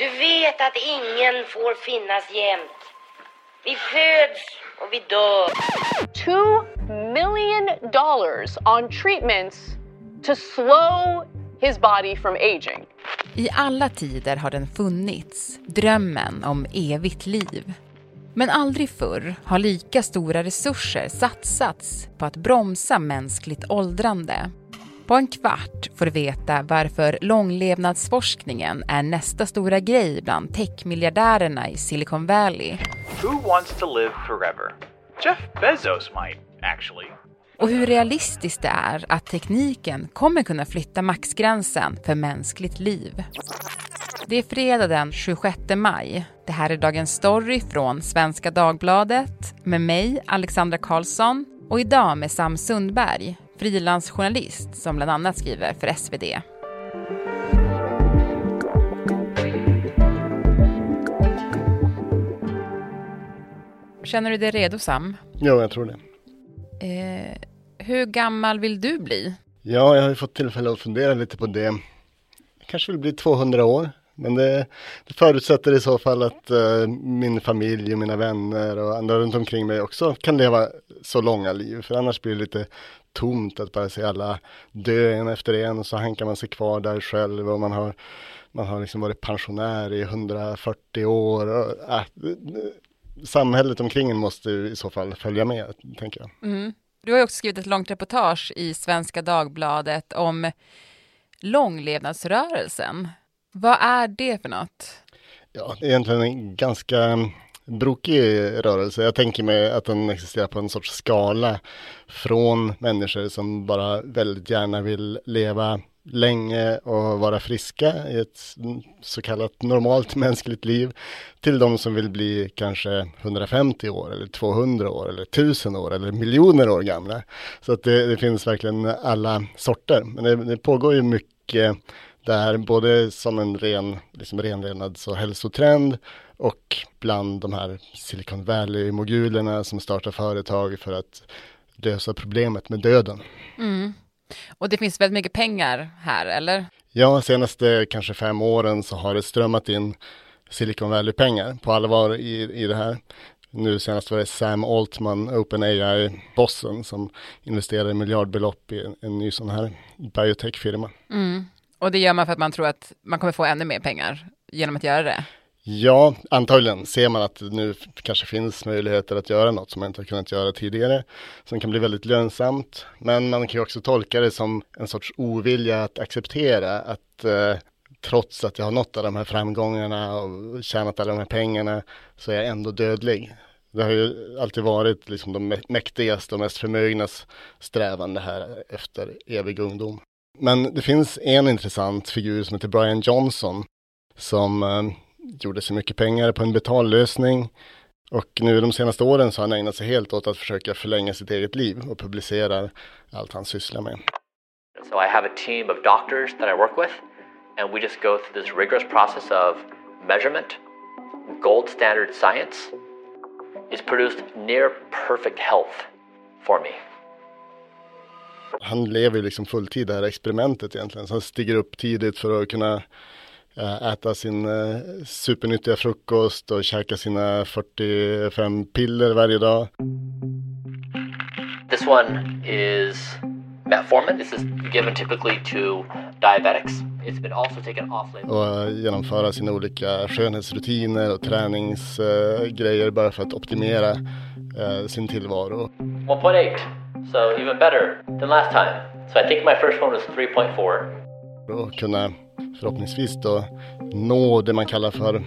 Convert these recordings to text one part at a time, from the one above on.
Du vet att ingen får finnas jämt. Vi föds och vi dör. Two million dollars on treatments to slow his body from aging. I alla tider har den funnits, drömmen om evigt liv. Men aldrig förr har lika stora resurser satsats på att bromsa mänskligt åldrande. På en kvart får du veta varför långlevnadsforskningen är nästa stora grej bland techmiljardärerna i Silicon Valley. Who wants to live forever? Jeff Bezos might, actually. Och hur realistiskt det är att tekniken kommer kunna flytta maxgränsen för mänskligt liv. Det är fredag den 26 maj. Det här är Dagens Story från Svenska Dagbladet med mig, Alexandra Karlsson, och idag med Sam Sundberg, frilansjournalist som bland annat skriver för SvD. Känner du dig redo Sam? Ja, jag tror det. Eh, hur gammal vill du bli? Ja, jag har ju fått tillfälle att fundera lite på det. Jag kanske vill bli 200 år. Men det, det förutsätter i så fall att eh, min familj och mina vänner och andra runt omkring mig också kan leva så långa liv. För annars blir det lite tomt att bara se alla dö en efter en och så hankar man sig kvar där själv och man har, man har liksom varit pensionär i 140 år. Och, äh, samhället omkring en måste i så fall följa med, tänker jag. Mm. Du har ju också skrivit ett långt reportage i Svenska Dagbladet om långlevnadsrörelsen. Vad är det för något? Ja, egentligen en ganska brokig rörelse. Jag tänker mig att den existerar på en sorts skala från människor som bara väldigt gärna vill leva länge och vara friska i ett så kallat normalt mänskligt liv till de som vill bli kanske 150 år eller 200 år eller 1000 år eller miljoner år gamla. Så att det, det finns verkligen alla sorter. Men det, det pågår ju mycket där både som en ren liksom renlevnads och hälsotrend och bland de här Silicon Valley-mogulerna som startar företag för att lösa problemet med döden. Mm. Och det finns väldigt mycket pengar här, eller? Ja, senaste kanske fem åren så har det strömmat in Silicon Valley-pengar på allvar i, i det här. Nu senast var det Sam Altman, OpenAI-bossen, som investerade miljardbelopp i en, en ny sån här biotech-firma. Mm. Och det gör man för att man tror att man kommer få ännu mer pengar genom att göra det? Ja, antagligen ser man att det nu kanske finns möjligheter att göra något som man inte har kunnat göra tidigare, som kan bli väldigt lönsamt. Men man kan ju också tolka det som en sorts ovilja att acceptera att eh, trots att jag har nått alla de här framgångarna och tjänat alla de här pengarna så är jag ändå dödlig. Det har ju alltid varit liksom de mäktigaste och mest förmögnas strävan det här efter evig ungdom. Men det finns en intressant figur som heter Brian Johnson som eh, gjorde sig mycket pengar på en betallösning och nu de senaste åren så har han ägnat sig helt åt att försöka förlänga sitt eget liv och publicerar allt han sysslar med. So I have a team of doctors that I work with and we just go through this rigorous process of measurement, gold standard science is produced near perfect health for me. Han lever liksom fulltid det här experimentet egentligen. Så han stiger upp tidigt för att kunna Eh, äta sin eh, supernyttiga frukost och käka sina 45 piller varje dag. This one is metformin. This is given typically to diabetics. It's been also taken off label. Och genomföra sina olika skönhetsrutiner och träningsgrejer bara för att optimera sin tillvaro. 1.8, so even better than last time. So I think my first one was 3.4. Och kunna förhoppningsvis då nå det man kallar för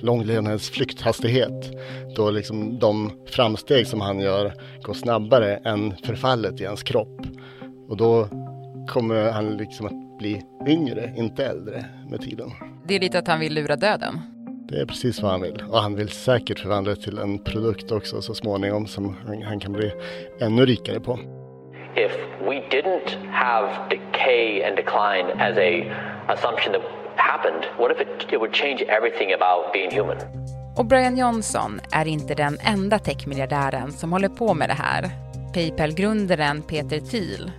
långlevnadsflykthastighet. Då liksom de framsteg som han gör går snabbare än förfallet i hans kropp. Och då kommer han liksom att bli yngre, inte äldre med tiden. Det är lite att han vill lura döden. Det är precis vad han vill. Och han vill säkert förvandla det till en produkt också så småningom som han kan bli ännu rikare på. If we didn't have decay and decline as a assumption that happened, what if it, it would change everything about being human? Och Brian Johnson är inte den enda techmiljardären som håller på med det här. Paypal-grundaren Peter Thiel,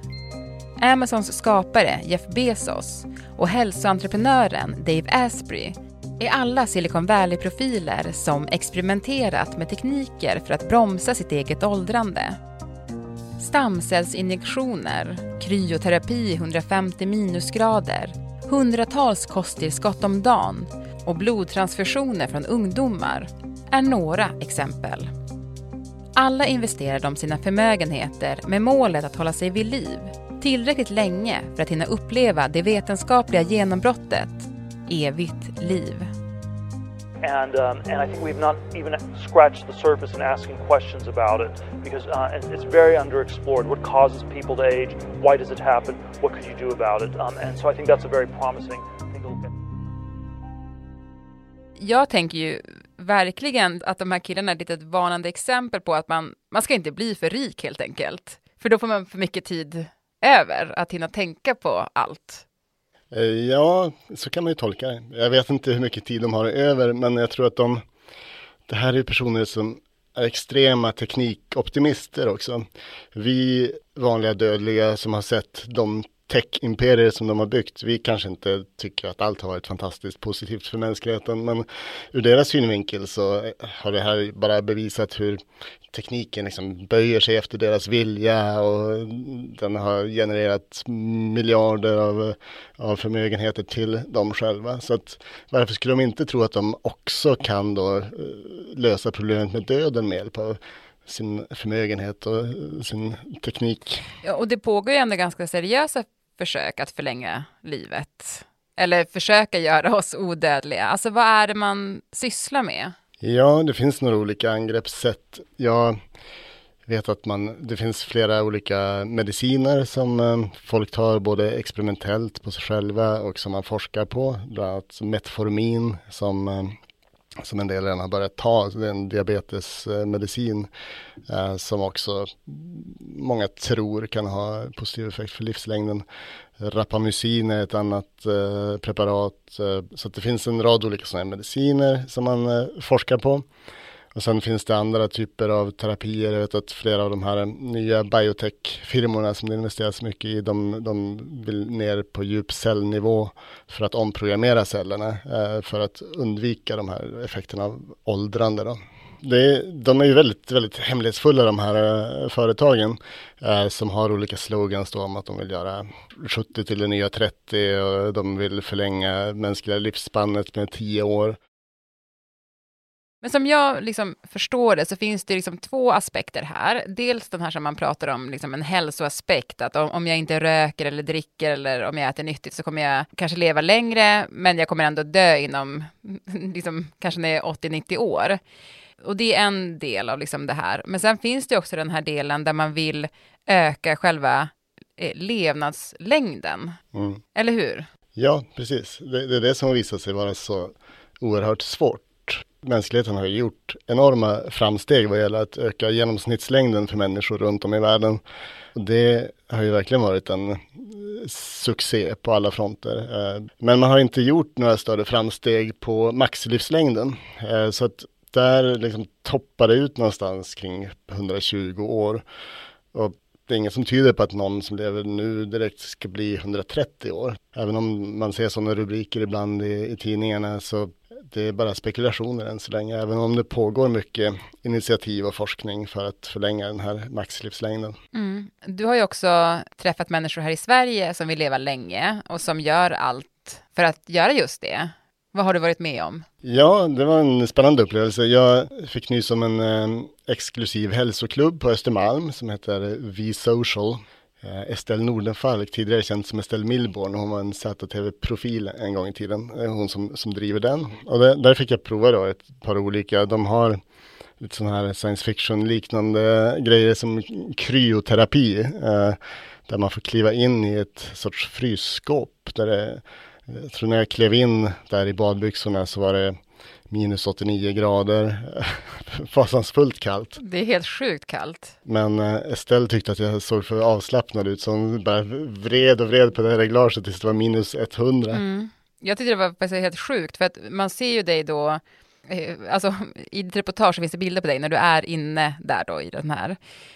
Amazons skapare Jeff Bezos och hälsoentreprenören Dave Asprey är alla Silicon Valley-profiler som experimenterat med tekniker för att bromsa sitt eget åldrande. Stamcellsinjektioner, kryoterapi i 150 minusgrader, hundratals kosttillskott om dagen och blodtransfusioner från ungdomar är några exempel. Alla investerar de sina förmögenheter med målet att hålla sig vid liv tillräckligt länge för att hinna uppleva det vetenskapliga genombrottet, evigt liv. and um, and I think we've not even scratched the surface in asking questions about it because uh, it's very underexplored. What causes people to age? Why does it happen? What could you do about it? Um, and so I think that's a very promising thing to look at. Jag tänker ju verkligen att de här killarna är ett litet varnande exempel på att man, man ska inte bli för rik helt enkelt. För då får man för mycket tid över att hinna tänka på allt. Eh, ja, så kan man ju tolka det. Jag vet inte hur mycket tid de har över, men jag tror att de, det här är personer som är extrema teknikoptimister också. Vi vanliga dödliga som har sett de tech-imperier som de har byggt. Vi kanske inte tycker att allt har varit fantastiskt positivt för mänskligheten, men ur deras synvinkel så har det här bara bevisat hur tekniken liksom böjer sig efter deras vilja och den har genererat miljarder av, av förmögenheter till dem själva. Så att varför skulle de inte tro att de också kan då eh, lösa problemet med döden med hjälp av sin förmögenhet och sin teknik. Ja, och det pågår ju ändå ganska seriösa försök att förlänga livet. Eller försöka göra oss odödliga. Alltså vad är det man sysslar med? Ja, det finns några olika angreppssätt. Jag vet att man, det finns flera olika mediciner som eh, folk tar både experimentellt på sig själva och som man forskar på. Bland annat Metformin som eh, som en del redan har börjat ta. Det är en diabetesmedicin eh, som också många tror kan ha positiv effekt för livslängden. Rapamycin är ett annat eh, preparat. Eh, så det finns en rad olika sådana mediciner som man eh, forskar på. Och sen finns det andra typer av terapier. Jag vet att flera av de här nya biotech-firmorna som det investeras mycket i, de, de vill ner på djup cellnivå för att omprogrammera cellerna eh, för att undvika de här effekterna av åldrande. Då. Det, de är ju väldigt, väldigt hemlighetsfulla de här eh, företagen eh, som har olika slogans då om att de vill göra 70 till det nya 30 och de vill förlänga mänskliga livsspannet med 10 år. Men som jag liksom förstår det så finns det liksom två aspekter här. Dels den här som man pratar om, liksom en hälsoaspekt, att om, om jag inte röker eller dricker eller om jag äter nyttigt så kommer jag kanske leva längre, men jag kommer ändå dö inom liksom, kanske när jag är 80-90 år. Och det är en del av liksom det här. Men sen finns det också den här delen där man vill öka själva eh, levnadslängden. Mm. Eller hur? Ja, precis. Det, det är det som visar sig vara så oerhört svårt mänskligheten har gjort enorma framsteg vad gäller att öka genomsnittslängden för människor runt om i världen. Det har ju verkligen varit en eh, succé på alla fronter. Eh, men man har inte gjort några större framsteg på maxlivslängden. Eh, så att där liksom toppar det ut någonstans kring 120 år. Och det är inget som tyder på att någon som lever nu direkt ska bli 130 år. Även om man ser sådana rubriker ibland i, i tidningarna så det är bara spekulationer än så länge, även om det pågår mycket initiativ och forskning för att förlänga den här maxlivslängden. Mm. Du har ju också träffat människor här i Sverige som vill leva länge och som gör allt för att göra just det. Vad har du varit med om? Ja, det var en spännande upplevelse. Jag fick nys om en eh, exklusiv hälsoklubb på Östermalm som heter V-Social Eh, Estelle Nordenfalk, tidigare känd som Estelle Milborn, hon var en ZTV-profil en gång i tiden, eh, hon som, som driver den. Och det, där fick jag prova då ett par olika, de har lite sådana här science fiction liknande grejer som kryoterapi, eh, där man får kliva in i ett sorts frysskåp. Där det, eh, jag tror när jag klev in där i badbyxorna så var det minus 89 grader, fasansfullt kallt. Det är helt sjukt kallt. Men eh, Estelle tyckte att jag såg för avslappnad ut så hon bara vred och vred på det här reglaget tills det var minus 100. Mm. Jag tyckte det var helt sjukt för att man ser ju dig då alltså i ditt reportage finns det bilder på dig när du är inne där då i den här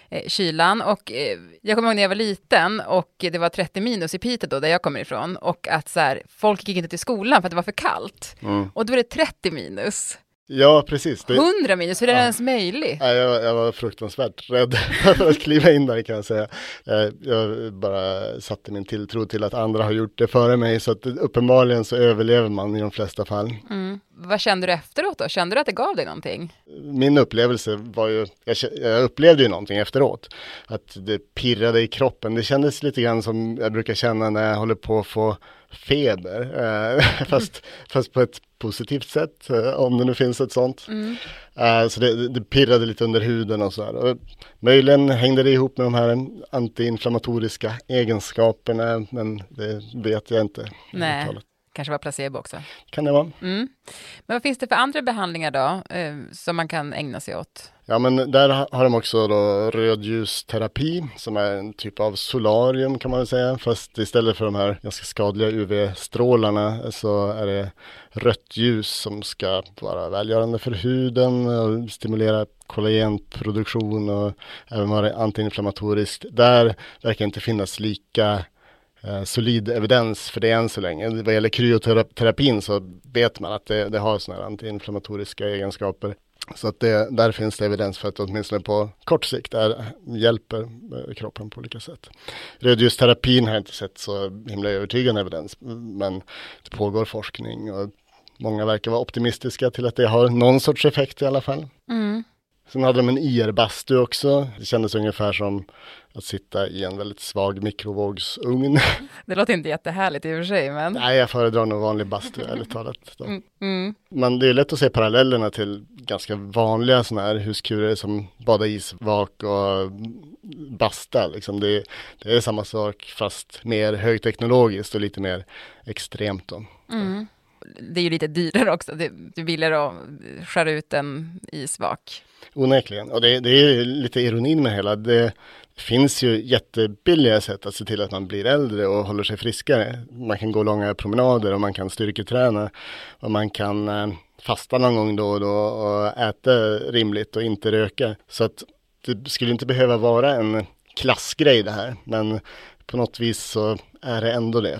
eh, kylan. Och eh, jag kommer ihåg när jag var liten och det var 30 minus i Piteå då, där jag kommer ifrån. Och att så här, folk gick inte till skolan för att det var för kallt. Mm. Och då är det 30 minus. Ja, precis. Det, 100 minus, hur är det Ja. ens möjligt? Nej, jag, jag var fruktansvärt rädd för att kliva in där kan jag säga. Jag, jag bara satte min tilltro till att andra har gjort det före mig så att uppenbarligen så överlever man i de flesta fall. Mm. Vad kände du efteråt då? Kände du att det gav dig någonting? Min upplevelse var ju, jag, jag upplevde ju någonting efteråt. Att det pirrade i kroppen. Det kändes lite grann som jag brukar känna när jag håller på att få feber. Eh, fast, fast på ett positivt sätt, eh, om det nu finns ett sånt. Eh, så det, det pirrade lite under huden och så här. Möjligen hängde det ihop med de här antiinflammatoriska egenskaperna, men det vet jag inte. Nej. Kanske var placebo också. Kan det vara? Mm. Men vad finns det för andra behandlingar då, eh, som man kan ägna sig åt? Ja men där ha- har de också då rödljusterapi som är en typ av solarium kan man säga. Fast istället för de här ganska skadliga UV-strålarna så är det rött ljus som ska vara välgörande för huden och stimulera kollagenproduktion och även vara antiinflammatoriskt. Där verkar inte finnas lika eh, Eh, solid evidens för det än så länge. Vad gäller kryoterapin så vet man att det, det har sådana här antiinflammatoriska egenskaper. Så att det, där finns det evidens för att det åtminstone på kort sikt är, hjälper eh, kroppen på olika sätt. Rödljusterapin har jag inte sett så himla övertygande evidens, men det pågår forskning och många verkar vara optimistiska till att det har någon sorts effekt i alla fall. Mm. Sen hade de en IR-bastu också. Det kändes ungefär som att sitta i en väldigt svag mikrovågsugn. Det låter inte jättehärligt i och för sig, men... Nej, jag föredrar nog vanlig bastu, ärligt talat. Mm, mm. Men det är lätt att se parallellerna till ganska vanliga sådana här huskurer som bada isvak och basta. Liksom det, det är samma sak fast mer högteknologiskt och lite mer extremt. Då. Mm. Det är ju lite dyrare också. Det det är billigare att skära ut en isvak. Onekligen. Och det, det är ju lite ironin med hela. Det finns ju jättebilliga sätt att se till att man blir äldre och håller sig friskare. Man kan gå långa promenader och man kan styrketräna. Och man kan eh, fasta någon gång då och då och äta rimligt och inte röka. Så att det skulle inte behöva vara en klassgrej det här. Men på något vis så är det ändå det.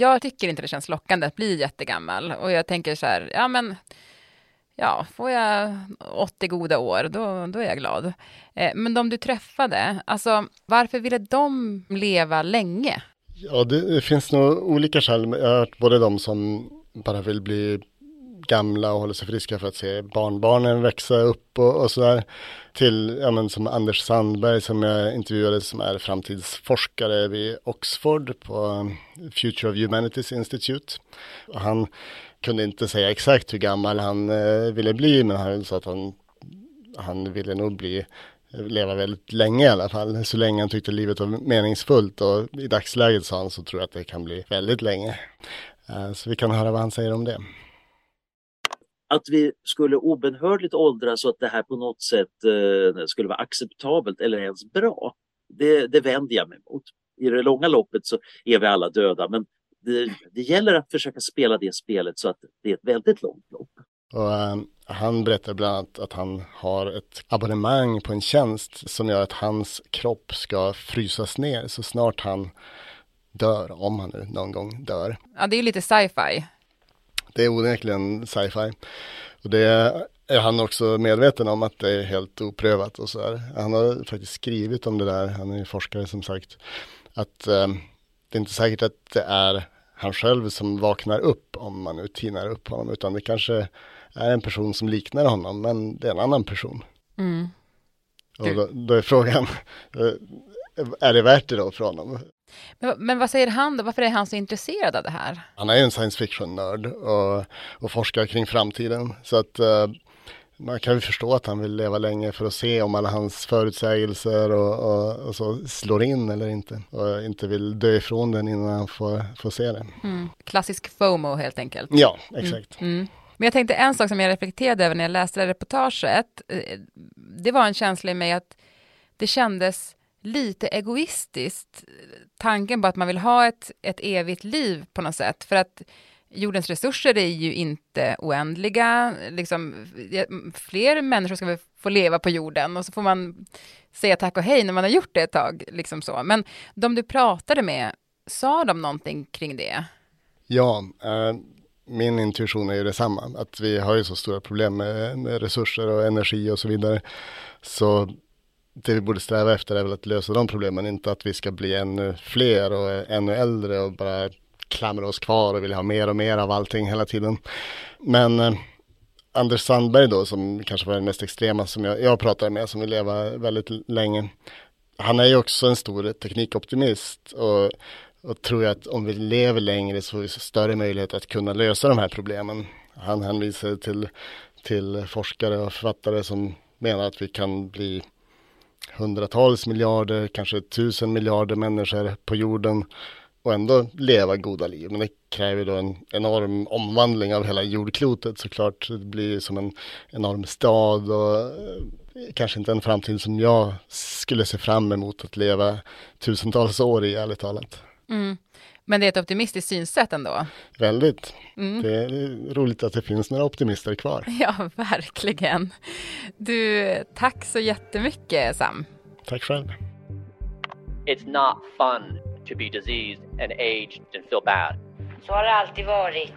Jag tycker inte det känns lockande att bli jättegammal. Och jag tänker så här, ja men, ja, får jag 80 goda år, då, då är jag glad. Eh, men de du träffade, alltså varför ville de leva länge? Ja, det, det finns nog olika skäl. Jag har hört både de som bara vill bli gamla och håller sig friska för att se barnbarnen växa upp och, och sådär. Till, ja men som Anders Sandberg som jag intervjuade som är framtidsforskare vid Oxford på Future of Humanities Institute. Och han kunde inte säga exakt hur gammal han eh, ville bli men han sa att han, han ville nog bli leva väldigt länge i alla fall, så länge han tyckte livet var meningsfullt och i dagsläget sa han så tror jag att det kan bli väldigt länge. Eh, så vi kan höra vad han säger om det att vi skulle obenhörligt åldras och att det här på något sätt eh, skulle vara acceptabelt eller ens bra. Det, det vänder jag mig mot. I det långa loppet så är vi alla döda, men det, det gäller att försöka spela det spelet så att det är ett väldigt långt lopp. Och eh, han berättar bland annat att han har ett abonnemang på en tjänst som gör att hans kropp ska frysas ner så snart han dör, om han nu någon gång dör. Ja, det är ju lite sci-fi. Det är onekligen sci-fi. Och det är han också medveten om att det är helt oprövat och så här. Han har faktiskt skrivit om det där, han är ju forskare som sagt, att eh, det är inte säkert att det är han själv som vaknar upp om man nu tinar upp honom, utan det kanske är en person som liknar honom, men det är en annan person. Mm. Och då, då är frågan, är det värt det då för honom? Men, men, vad säger han då? Varför är han så intresserad av det här? Han är ju en science fiction-nörd och, och forskar kring framtiden. Så att uh, man kan ju förstå att han vill leva länge för att se om alla hans förutsägelser och, och, och, så slår in eller inte. Och inte vill dö ifrån den innan han får, får se det. Mm. Klassisk FOMO helt enkelt. Ja, exakt. Mm. Mm. Men jag tänkte en sak som jag reflekterade över när jag läste det reportaget. Eh, det var en känsla i mig att det kändes lite egoistiskt. Tanken på att man vill ha ett, ett evigt liv på något sätt. För att jordens resurser är ju inte oändliga. Liksom, fler människor ska väl få leva på jorden och så får man säga tack och hej när man har gjort det ett tag. Liksom så. Men de du pratade med, sa de någonting kring det? Ja, äh, min intuition är ju detsamma. Att vi har ju så stora problem med, med resurser och energi och så vidare. Så det vi borde sträva efter är väl att lösa de problemen, inte att vi ska bli ännu fler och ännu äldre och bara klamra oss kvar och vilja ha mer och mer av allting hela tiden. Men eh, Anders Sandberg då, som kanske var den mest extrema som jag, jag pratade med, som vill leva väldigt länge. Han är ju också en stor teknikoptimist och, och tror att om vi lever längre så får vi större möjlighet att kunna lösa de här problemen. Han hänvisar till, till forskare och författare som menar att vi kan bli hundratals miljarder, kanske tusen miljarder människor på jorden och ändå leva goda liv. Men det kräver då en enorm omvandling av hela jordklotet såklart. Det blir som en enorm stad och eh, kanske inte en framtid som jag skulle se fram emot att leva tusentals år i, ärligt talat. Mm. Men det är ett optimistiskt synsätt ändå? Väldigt. Mm. Det är roligt att det finns några optimister kvar. Ja, verkligen. Du, tack så jättemycket Sam. Tack själv. It's not fun to be diseased and aged and feel bad. Så har det alltid varit.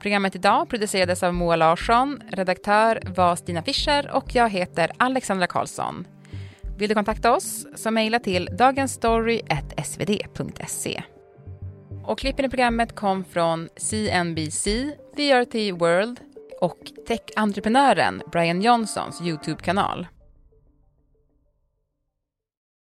Programmet idag producerades av Moa Larsson, redaktör var Stina Fischer och jag heter Alexandra Karlsson. Vill du kontakta oss så mejla till dagensstory.svd.se. Och klippen i programmet kom från CNBC, VRT World och tech-entreprenören Brian Johnsons YouTube-kanal.